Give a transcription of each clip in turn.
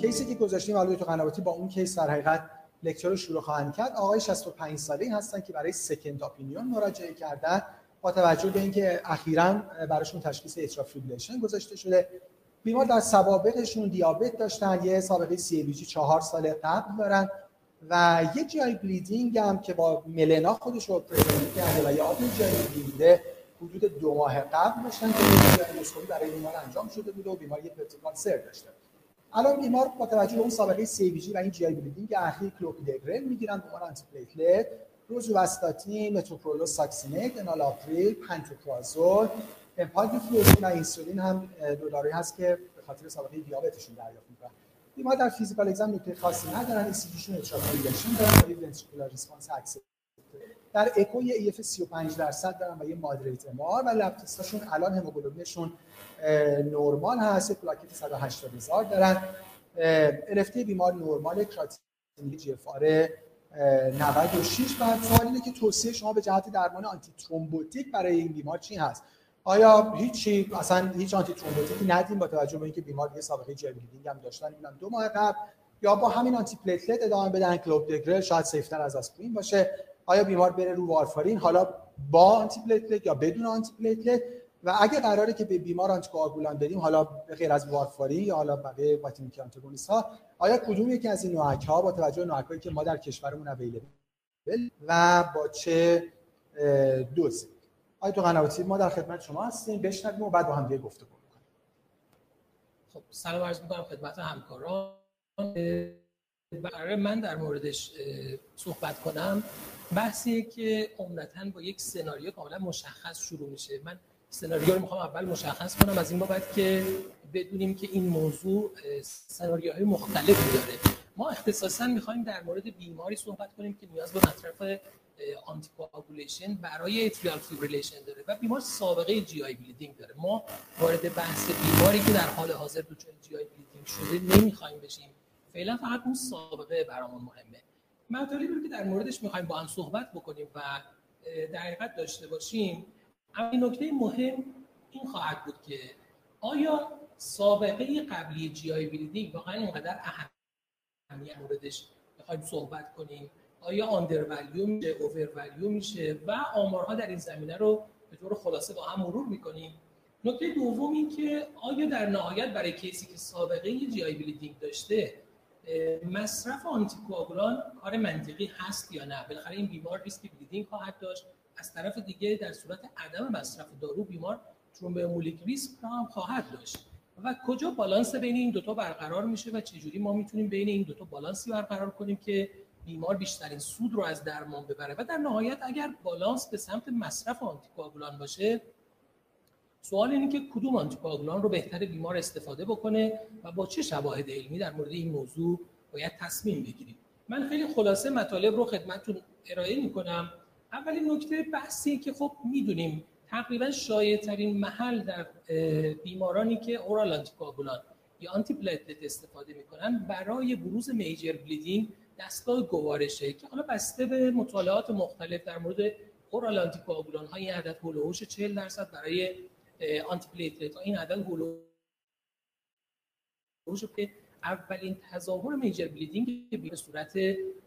case ی که گذاشتیم حالا دکتر قنواتی با اون case در حقیقت lecture رو شروع خواهند کرد. آقای 65 ساله هستن که برای second opinion مراجعه کردن با توجه به اینکه اخیرا براشون تشخیص atrial fibrillation گذاشته شده. بیمار در سوابقشون دیابت داشتن یه سابقه CABG چهار سال قبل دارن و یه GI bleeding هم که با melena خودش رو کرده و یه upper GI bleeding حدود دو ماه قبل داشتن که اندوسکوپی برای بیمار انجام شده بود و بیمار یه ulcer داشته الان بیمار با توجه به اون سابقه CABG و این GI bleeding اخیر کلوپیدوگرل می‌گیرن به عنوان antiplatelet rosuvastatin metoprolol succinate enalapril pantoprazole empagliflozin و اینسولین هم دلاری هست که به خاطر سابقه دیابتشون دریافت می‌کنن. بیمار در physical exam نکته خاصی ندارن ECG شون atrial fibrillation دارن و response acceptable در اکو یه EF 35 درصد دارن و یه moderate MR و lab test اشون الان هموگلوبینشون نورمال هست. پلاکت 180 هزار دارن. LFT بیمار نورمال کراتینین GFR 96 بعد سوال اینه که توصیه شما به جهت درمان antithrombotic برای این بیمار چی هست؟ آیا هیچی؟ اصلا هیچ antithrombotic ی ندیم با توجه به اینکه بیمار یه سابقه GI bleeding هم داشتن اینم دو ماه قبل یا با همین antiplatelet ادامه بدن کلوب دگرل شاید safer از آسپرین باشه. آیا بیمار بره رو وارفارین؟ حالا با antiplatelet یا بدون antiplatelet؟ و اگه قراره که به بیمار آنتیکواگولان بدیم حالا غیر از وارفارین یا حالا بقیه vitamin antagonist ها آیا کدوم یکی از این NOAC ها با توجه به که ما در کشورمون available و با چه دوزی آقای دکتر قنواتی ما در خدمت شما هستیم؟ بشنویم و بعد با هم دیگه گفتگو کنیم خب سلام عرض می‌کنم خدمت همکاران. برای من در موردش صحبت کنم بحثیه که عمدتا با یک سناریو کاملا مشخص شروع میشه. من سناریو رو می‌خوام اول مشخص کنم از این بابت که بدونیم که این موضوع سناریوهای مختلفی داره. ما اختصاصا می‌خوایم در مورد بیماری صحبت کنیم که نیاز به مصرف anticoagulation برای atrial fibrillation داره و بیمار سابقه GI bleeding داره. ما وارد بحث بیماری که در حال حاضر دچار GI bleeding شده نمی‌خوایم بشیم. فعلا فقط اون سابقه برامون مهمه. مطالبی رو که در موردش می‌خوایم با هم صحبت بکنیم و در حقیقت داشته باشیم اما نکته مهم این خواهد بود که آیا سابقه قبلی GI bleeding واقعا اینقدر اهمیت موردش بخوایم صحبت کنیم؟ آیا undervalue میشه اوور ولیو میشه و آمارها در این زمینه رو به طور خلاصه با هم مرور می‌کنیم؟ نکته دوم این که آیا در نهایت برای کسی که سابقه GI bleeding داشته مصرف آنتیکواگولان کار منطقی هست یا نه؟ بالاخره این بیمار ریسک bleeding خواهد داشت. از طرف دیگه در صورت عدم مصرف دارو بیمار thromboembolic risk هم خواهد داشت. و کجا بالانس بین این دوتا برقرار میشه و چجوری ما می‌تونیم بین این دوتا بالانسی برقرار کنیم که بیمار بیشترین سود رو از درمان ببره؟ و در نهایت اگر بالانس به سمت مصرف آنتیکواگولان باشه سوال اینه که کدوم آنتیکواگولان رو بهتر بیمار استفاده بکنه و با چه شواهد علمی در مورد این موضوع باید تصمیم بگیریم؟ من خیلی خلاصه مطالب رو خدمتتون ارائه می‌کنم. اولین نکته بحثی که خب می‌دونیم تقریبا شایع ترین محل در بیمارانی که اورال آنتیکواگولان یا آنتی پلیتلت استفاده می‌کنن برای بروز میجر بلیدینگ دستگاه گوارشه که حالا بسته به مطالعات مختلف در مورد oral آنتیکواگولان های عدد حول و حوش 40 درصد برای antiplatelet این عدد حول و حوش که اولین تظاهر major bleeding به صورت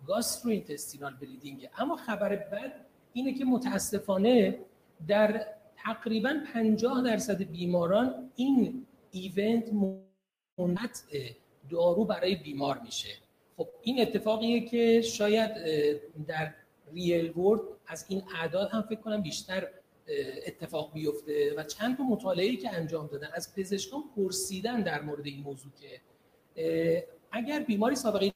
gastrointestinal bleeding اما خبر بد اینه که متاسفانه در تقریبا 50 درصد بیماران این event منجر به قطع دارو برای بیمار میشه. خب این اتفاقیه که شاید در ریل ورد از این اعداد هم فکر کنم بیشتر اتفاق بیفته و چند تا مطالعه که انجام دادن از پزشکان پرسیدن در مورد این موضوع که اگر بیماری سابقه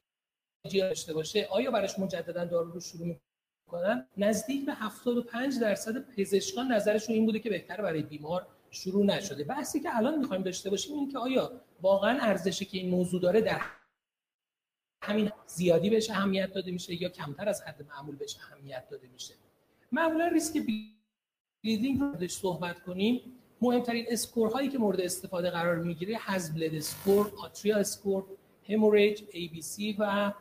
جی داشته باشه آیا براش مجددا دارو رو شروع می‌کنن؟ نزدیک به 75 درصد پزشکان نظرشون این بوده که بهتر برای بیمار شروع نشده. بحثی که الان می‌خوایم داشته باشیم این که آیا واقعا ارزشی که این موضوع داره در اهمیت زیادی بهش اهمیت داده میشه یا کمتر از حد معمول بهش اهمیت داده میشه؟ معمولا ریسک bleeding رو صحبت کنیم مهمترین score هایی که مورد استفاده قرار می‌گیره HAS-BLED score، ATRIA score، hemorrhage، ABC و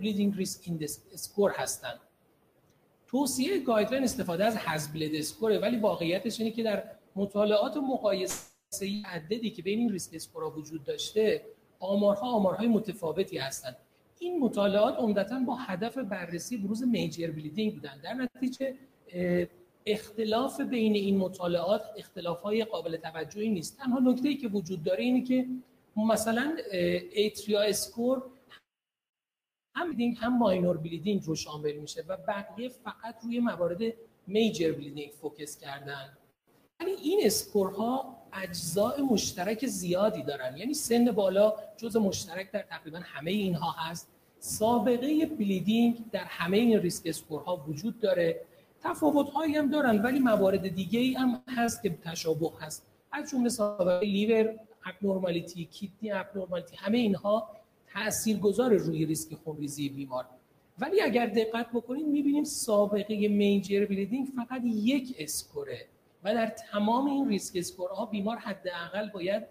bleeding risk index score هستند. توصیه guideline استفاده از HAS-BLED score ه ولی واقعیتش اینه که در مطالعات مقایسه ای متعددی که بین این risk score ها وجود داشته آمارها آمارهای متفاوتی هستند این مطالعات عمدتا با هدف بررسی بروز major bleeding بودن در نتیجه اختلاف بین این مطالعات اختلاف های قابل توجهی نیست. تنها نکته ای که وجود داره اینه که مثلا ATRIA score هم bleeding هم minor bleeding رو شامل میشه و بقیه فقط روی موارد major bleeding focus کردن. ولی این score ها اجزاء مشترک زیادی دارن. یعنی سن بالا جز مشترک در تقریبا همه اینها هست. سابقه bleeding در همه این risk score ها وجود داره. تفاوت هایی هم دارن ولی موارد دیگه ای هم هست که تشابه هست. از جمله سابقه liver abnormality kidney abnormality همه اینها تاثیرگذار روی ریسک خونریزی بیمار. ولی اگر دقت بکنید می‌بینیم سابقه major bleeding فقط یک score ه و در تمام این risk score ها بیمار حداقل باید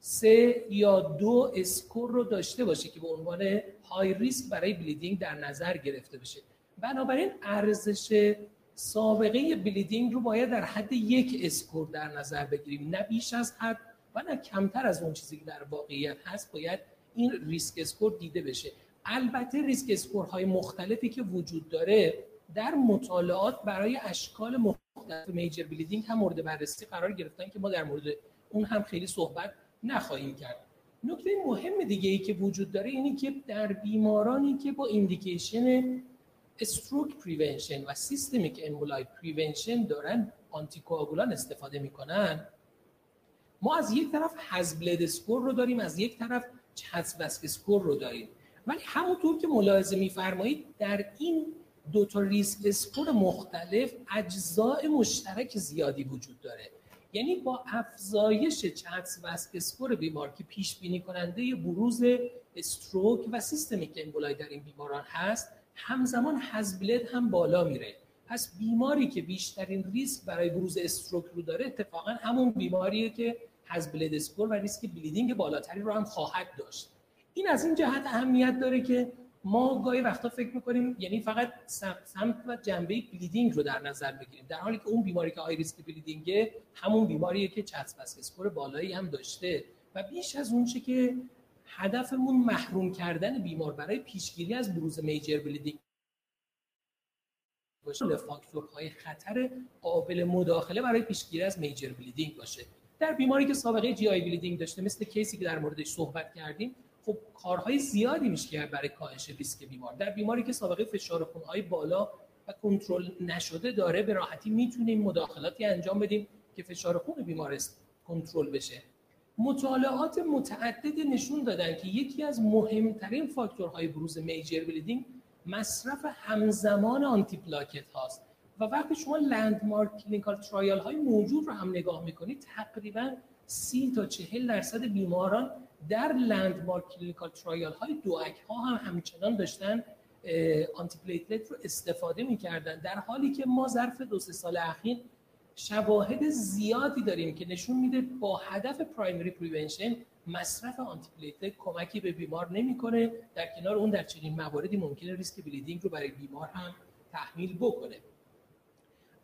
سه یا دو score رو داشته باشه که به عنوان high risk برای bleeding در نظر گرفته بشه. بنابراین ارزش سابقه bleeding رو باید در حد یک score در نظر بگیریم. نه بیش از حد و نه کمتر از اون چیزی که در واقعیت هست. باید این risk score دیده بشه. البته risk score های مختلفی که وجود داره در مطالعات برای اشکال مختلف major bleeding هم مورد بررسی قرار گرفتن که ما در مورد اون هم خیلی صحبت نخواهیم کرد. نکته مهم دیگه ای که وجود داره اینی که در بیمارانی که با indication stroke prevention و systemic emboli prevention دارن آنتیکواگولان استفاده می‌کنن. ما از یک طرف HAS-BLED score رو داریم از یک طرف CHA2DS2-VASc score رو داریم. ولی همونطور که ملاحظه میفرمایید در این دو تا risk score مختلف اجزاء مشترک زیادی وجود داره. یعنی با افزایش CHA2DS2-VASc score بیمار که پیش بینی کننده بروز stroke و systemic emboli در این بیماران هست همزمان HAS-BLED هم بالا میره. پس بیماری که بیشترین ریسک برای بروز stroke رو داره اتفاقا همون بیماریه که HAS-BLED score و ریسک bleeding بالاتری رو هم خواهد داشت. این از این جهت اهمیت داره که ما گاهی وقتا فکر می‌کنیم یعنی فقط سمت و جنبه bleeding رو در نظر بگیریم. در حالی که اون بیماری که high risk bleeding ه همون بیماریه که CHA2DS2-VASc score بالایی هم داشته. و بیش از اون که هدفمون محروم کردن بیمار برای پیشگیری از بروز major bleeding باشه فاکتورهای خطر قابل مداخله برای پیشگیری از major bleeding باشه. در بیماری که سابقه GI bleeding داشته مثل case ی که در موردش صحبت کردیم خب کارهای زیادی میشه کرد برای کاهش ریسک بیمار. در بیماری که سابقه فشار خونهای بالا و کنترل نشده داره به راحتی می‌تونیم مداخلاتی انجام بدیم که فشار خون بیمار کنترل بشه. مطالعات متعدد نشون دادن که یکی از مهمترین فاکتورهای بروز major bleeding مصرف همزمان آنتی پلاکت هاست و وقتی شما landmark clinical trial های موجود رو هم نگاه می‌کنید تقریبا سی تا چهل درصد بیماران در landmark clinical trial های DOAC ها هم همچنان داشتن antiplatelet رو استفاده می‌کردن. در حالی که ما ظرف دو سال اخیر شواهد زیادی داریم که نشون میده با هدف primary prevention مصرف antiplatelet کمکی به بیمار نمی‌کنه. در کنار اون در چنین مواردی ممکنه ریسک bleeding رو برای بیمار هم تحمیل بکنه.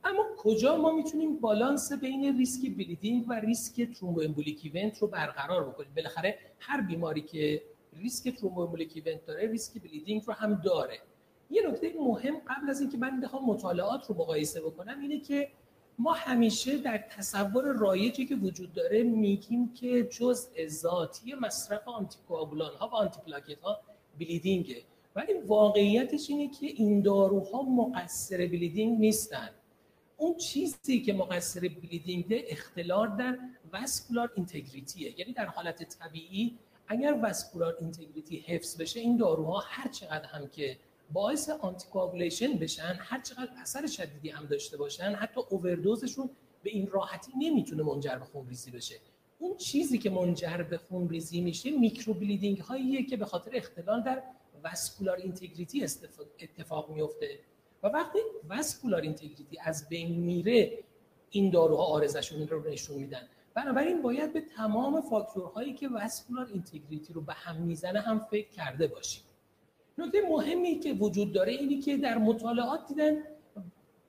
اما کجا ما می‌تونیم بالانس بین ریسک bleeding و ریسک thromboembolic event رو برقرار بکنیم؟ بالاخره هر بیماری که ریسک thromboembolic event داره ریسک bleeding رو هم داره. یه نکته مهم قبل از اینکه من بخوام مطالعات رو مقایسه بکنم اینه که ما همیشه در تصور رایجی که وجود داره میگیم که جز ذاتی مصرف anticoagulant ها و آنتی پلاکت ها bleeding ه. ولی واقعیتش اینه که این داروها مقصر bleeding نیستن. اون چیزی که مقصر bleeding اختلال در vascular integrity ه. یعنی در حالت طبیعی اگر vascular integrity حفظ بشه این داروها هر چقدر هم که باعث anticoagulation بشن هر چقدر اثر شدیدی هم داشته باشن حتی اووردوزشون به این راحتی نمی‌تونه منجر به خونریزی بشه. اون چیزی که منجر به خونریزی میشه micro bleeding هاییه که به خاطر اختلال در vascular integrity اتفاق میفته و وقتی vascular integrity از بین میره این داروها عوارضشون رو نشون میدن. بنابراین باید به تمام فاکتورهایی که vascular integrity رو به هم می‌زنه هم فکر کرده باشیم. نکته مهمی که وجود داره اینی که در مطالعات دیدن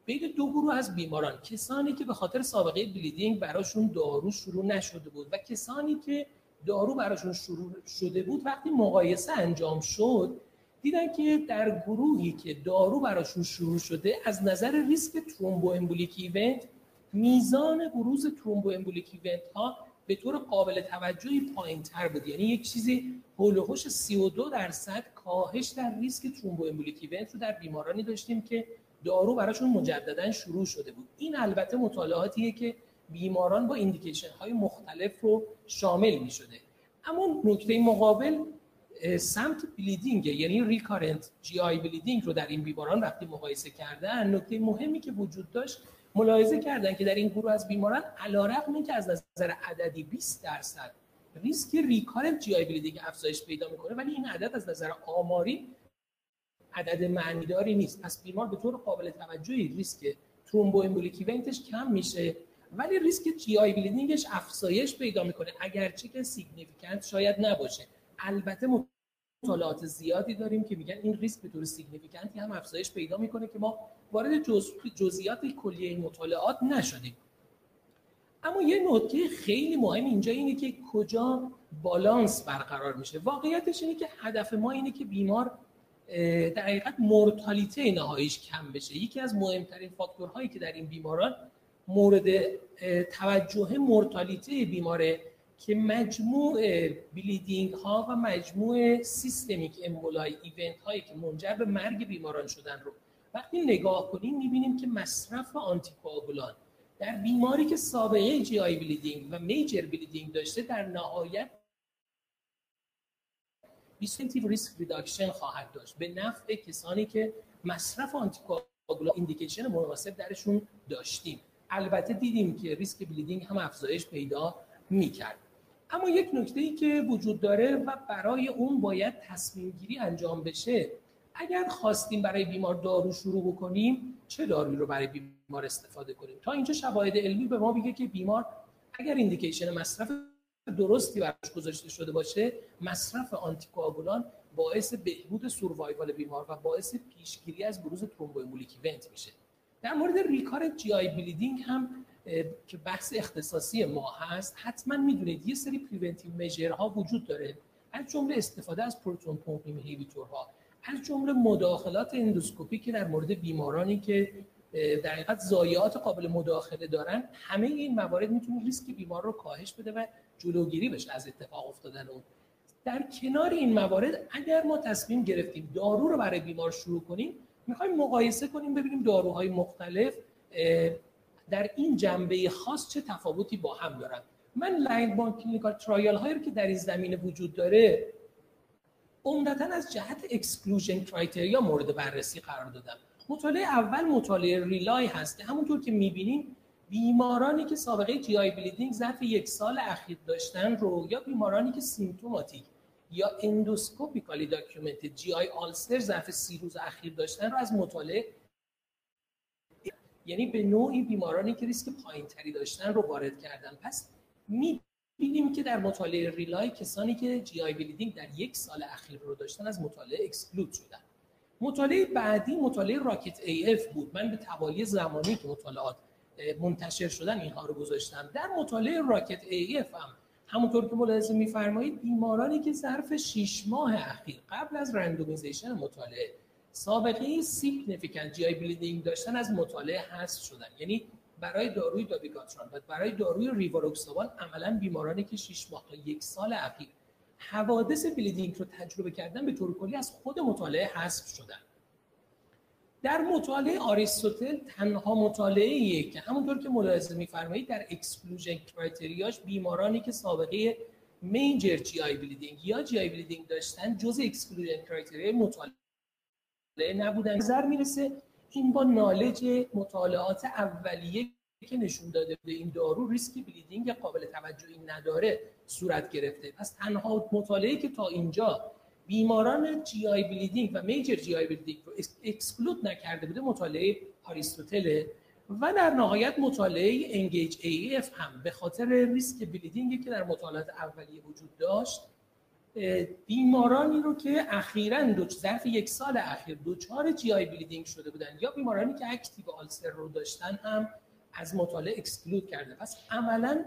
بین دو گروه از بیماران کسانی که به خاطر سابقه bleeding براشون دارو شروع نشده بود و کسانی که دارو براشون شروع شده بود وقتی مقایسه انجام شد دیدن که در گروهی که دارو براشون شروع شده از نظر ریسک thromboembolic event میزان بروز thromboembolic event ها به طور قابل توجهی پایین تر بود. یعنی یک چیزی هول و 32 درصد کاهش در ریسک thromboembolic event رو در بیمارانی داشتیم که دارو براشون مجددا شروع شده بود. این البته مطالعاتیه که بیماران با indication های مختلف رو شامل می شده اما نکته مقابل سمت bleeding یعنی recurrent GI bleeding رو در این بیماران وقتی مقایسه کردن نکته مهمی که وجود داشت ملاحظه کردن که در این گروه از بیماران علیرغم اینکه از نظر عددی 20 درصد ریسک recurrent GI bleeding افزایش پیدا می‌کنه ولی این عدد از نظر آماری عدد معنیداری نیست. پس بیمار به طور قابل توجهی ریسک thromboembolic event ش کم میشه ولی ریسک GI bleeding ش افزایش پیدا می‌کنه. اگرچه که significant شاید نباشه. البته مطالعات زیادی داریم که میگن این ریسک به طور significant ی هم افزایش پیدا می‌کنه که ما وارد جز... جزئیات کلی این مطالعات نشدیم. اما یه نکته خیلی مهم اینجا اینه که کجا بالانس برقرار میشه. واقعیتش اینه که هدف ما اینه که بیمار در حقیقت mortality نهاییش کم بشه. یکی از مهمترین فاکتورهایی که در این بیماران مورد توجه mortality بیماره که مجموع bleeding ها و مجموع systemic emboli event هایی که منجر به مرگ بیماران شدن رو وقتی نگاه کنیم می‌بینیم که مصرف anticoagulant در بیماری که سابقه GI bleeding و major bleeding داشته در نهایت بیسنتیو ریسک ریداکشن خواهد داشت. به نفع کسانی که مصرف آنتیکواگولان ایندیکیشن مناسب درشون داشتیم. البته دیدیم که ریسک بلیدینگ هم افزایش پیدا می‌کرد. اما یک نکته ای که وجود داره و برای اون باید تصمیم گیری انجام بشه اگر خواستیم برای بیمار دارو شروع بکنیم چه دارویی رو برای بیمار استفاده کنیم؟ تا اینجا شواهد علمی به ما میگه که بیمار اگر ایندیکیشن مصرف درستی براش گذاشته شده باشه مصرف anticoagulant باعث بهبود survival بیمار و باعث پیشگیری از بروز thromboembolic event میشه. در مورد recurrent GI bleeding هم که بحث اختصاصی ما هست حتما می‌دونید یه سری preventive measure ها وجود داره. از جمله استفاده از proton pump inhibitor ها از جمله مداخلات اندوسکوپی که در مورد بیمارانی که در حقیقت ضایعات قابل مداخله دارن همه این موارد می‌تونه ریسک بیمار رو کاهش بده و جلوگیری بشه از اتفاق افتادن اون. در کنار این موارد اگر ما تصمیم گرفتیم دارو رو برای بیمار شروع کنیم می‌خوایم مقایسه کنیم ببینیم داروهای مختلف در این جنبه خاص چه تفاوتی با هم دارن. من لندمارک clinical trial هایی که در این زمینه وجود داره عمدتا از جهت exclusion criteria مورد بررسی قرار دادم. مطالعه اول مطالعه RE-LY هست. همونطور که می‌بینیم بیمارانی که سابقه GI bleeding ظرف یک سال اخیر داشتن رو یا بیمارانی که symptomatic یا endoscopically documented GI ulcer ظرف سی روز اخیر داشتن رو از مطالعه یعنی به نوعی بیمارانی که ریسک پایینتری داشتن رو وارد کردن. پس می‌بینیم که در مطالعه RE-LY کسانی که GI bleeding در یک سال اخیر رو داشتن از مطالعه exclude شدن. مطالعه بعدی مطالعه ROCKET AF بود. من به توالی زمانی که مطالعات منتشر شدن اینها رو گذاشتم. در مطالعه ROCKET AF هم همونطور که ملاحظه میفرمایید بیمارانی که ظرف 6 ماه اخیر قبل از randomization مطالعه سابقه significant GI bleeding داشتن از مطالعه حذف شدن. یعنی برای داروی dabigatran و برای داروی ریواروکسابان عملا بیمارانی که 6 ماه تا یک سال اخیر حوادث bleeding رو تجربه کردن به طور کلی از خود مطالعه حذف شدن. در مطالعه ARISTOTLE تنها مطالعه که همونطور که ملاحظه میفرمایید در exclusion criteria ش بیمارانی که سابقه major GI bleeding یا GI bleeding داشتن جز exclusion criteria مطالعه نبودن. نظر می‌رسه این با knowledge مطالعات اولیه که نشون داده به این دارو risk bleeding قابل توجهی نداره صورت گرفته. پس تنها مطالعه که تا اینجا بیماران GI bleeding و major GI bleeding رو exclude نکرده بوده مطالعه ARISTOTLE و در نهایت مطالعه ENGAGE AF هم به خاطر risk bleeding ی که در مطالعات اولیه وجود داشت بیمارانی رو که اخیرا دو ظرف یک سال اخیر دوچار GI bleeding شده بودن یا بیمارانی که active ulcer رو داشتن هم از مطالعه exclude کرده. پس عملا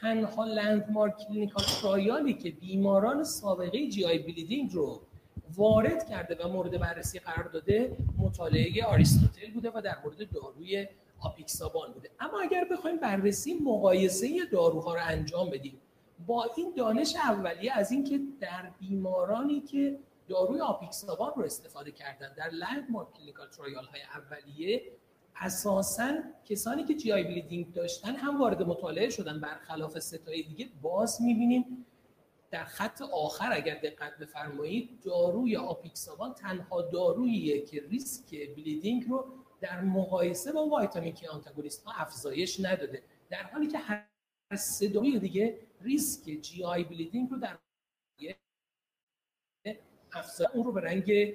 تنها landmark clinical trial ی که بیماران سابقه GI bleeding رو وارد کرده و مورد بررسی قرار داده مطالعه ARISTOTLE بوده و در مورد داروی apixaban بوده. اما اگر بخوایم بررسی مقایسه داروها رو انجام بدیم با این دانش اولیه از اینکه در بیمارانی که داروی apixaban رو استفاده کردن در landmark clinical trial های اولیه اساسا کسانی که GI bleeding داشتن هم وارد مطالعه شدن برخلاف سه تای دیگه باز می‌بینیم در خط آخر اگر دقت بفرمایید داروی apixaban تنها داروییه که risk bleeding رو در مقایسه با vitamin K antagonist ها افزایش نداده. در حالی که سه داروی دیگه risk GI bleeding رو در افزایش اون رو به رنگ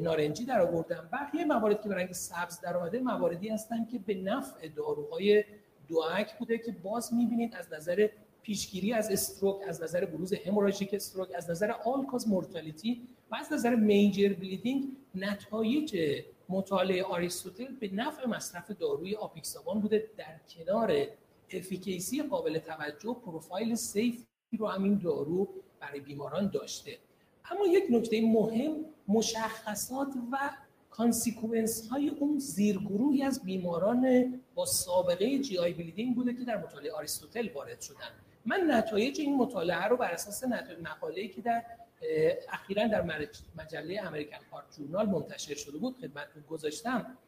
نارنجی در آوردم. بقیه مواردی که به رنگ سبز در آمده مواردی هستن که به نفع داروهای DOAC بوده که باز می‌بینید از نظر پیشگیری از stroke از نظر بروز hemorrhagic stroke از نظر all-cause mortality و از نظر major bleeding نتایج مطالعه ARISTOTLE به نفع مصرف داروی apixaban بوده در کنار efficacy قابل توجه profile safe رو همین دارو برای بیماران داشته. اما یک نکته مهم مشخصات و consequence های اون زیرگروهی از بیماران با سابقه GI bleeding بوده که در مطالعه ARISTOTLE وارد شدن. من نتایج این مطالعه رو بر اساس مقاله‌ای که در اخیرا در مجله American Heart Journal منتشر شده بود خدمتتون گذاشتم.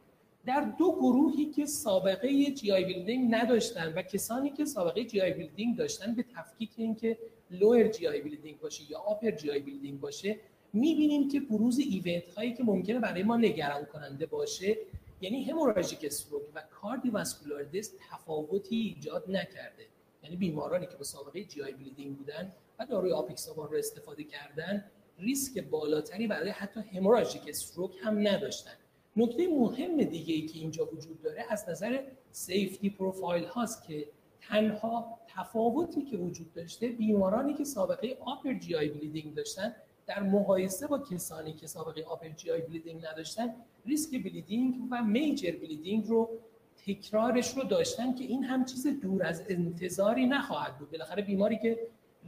در دو گروهی که سابقه GI bleeding نداشتن و کسانی که سابقه GI bleeding داشتن به تفکیک اینکه lower GI bleeding باشه یا upper GI bleeding باشه می‌بینیم که بروز event هایی که ممکنه برای ما نگران کننده باشه یعنی hemorrhagic stroke و cardiovascular death تفاوتی ایجاد نکرده. یعنی بیمارانی که با سابقه GI bleeding بودن و داروی apixaban رو استفاده کردن ریسک بالاتری برای حتی hemorrhagic stroke هم نداشتن. نکته مهم دیگه ای که اینجا وجود داره از نظر safety profile هاست که تنها تفاوتی که وجود داشته بیمارانی که سابقه upper GI bleeding داشتن در مقایسه با کسانی که سابقه upper GI bleeding نداشتن risk bleeding و major bleeding رو تکرارش رو داشتن که این هم چیز دور از انتظاری نخواهد بود. بالاخره بیماری که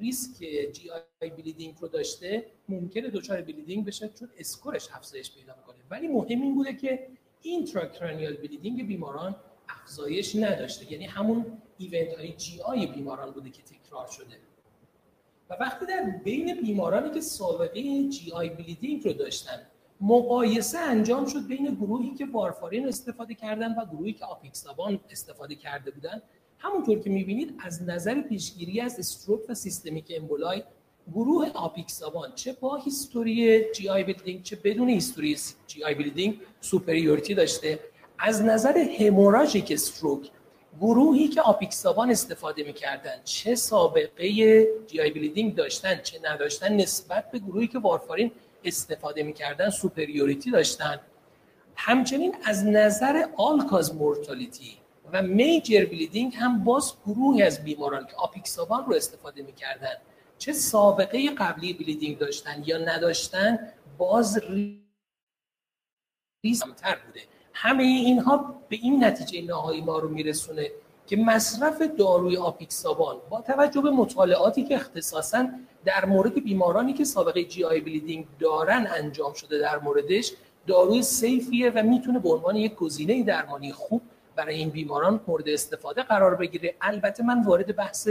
risk GI bleeding رو داشته ممکنه دچار bleeding بشه چون score ش افزایش پیدا می‌کنه. ولی مهم این بوده که intracranial bleeding بیماران افزایش نداشته. یعنی همون event های GI بیماران بوده که تکرار شده. و وقتی در بین بیمارانی که سابقه GI bleeding رو داشتن مقایسه انجام شد بین گروهی که warfarin استفاده کردن و گروهی که apixaban استفاده کرده بودن همونطور که می‌بینید از نظر پیشگیری از stroke و systemic emboli گروه apixaban چه با history GI bleeding چه بدون history GI bleeding superiority داشته. از نظر hemorrhagic stroke گروهی که apixaban استفاده می‌کردن چه سابقه GI bleeding داشتن چه نداشتن نسبت به گروهی که warfarin استفاده می‌کردن superiority داشتن. همچنین از نظر all-cause mortality و major bleeding هم باز گروهی از بیماران که apixaban رو استفاده می‌کردن. چه سابقه قبلی bleeding داشتن یا نداشتن باز ریسک کمتر بوده. همه اینها به این نتیجه نهایی ما رو میرسونه که مصرف داروی آپیکسابان با توجه به مطالعاتی که اختصاصا در مورد بیمارانی که سابقه GI bleeding دارن انجام شده در موردش داروی safe یه و می‌تونه به عنوان یک گزینه درمانی خوب برای این بیماران مورد استفاده قرار بگیره. البته من وارد بحث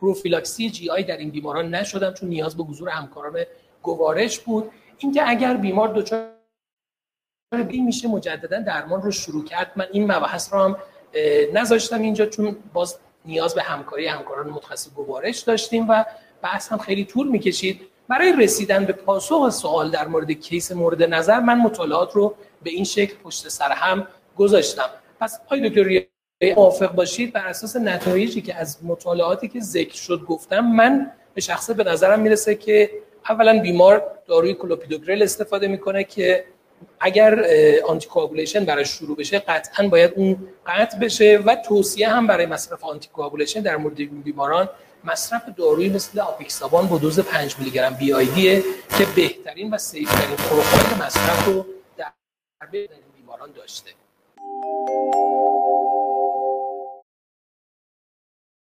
پروفیلاکسی GI در این بیماران نشدم چون نیاز به حضور همکاران گوارش بود. اینکه اگر بیمار دچار این میشه مجددا درمان رو شروع کرد. من این مباحث رو هم نذاشتم اینجا چون باز نیاز به همکاری همکاران متخصص گوارش داشتیم و بحث هم خیلی طول می‌کشید. برای رسیدن به پاسخ سوال در مورد کیس مورد نظر من مطالعات رو به این شکل پشت سر هم گذاشتم. پس آقای دکتر موافق باشید بر اساس نتایجی که از مطالعاتی که ذکر شد گفتم من به شخصه به نظرم می‌رسه که اولا بیمار داروی کلوپیدوگرل استفاده می‌کنه که اگر anticoagulation براش شروع بشه قطعا باید اون قطع بشه و توصیه هم برای مصرف anticoagulation در مورد بیماران مصرف دارویی مثل آپیکسابان با دوز 5 میلی گرم BID ه که بهترین و safe ترین profile مصرف رو در بیماران داشته. Thank you.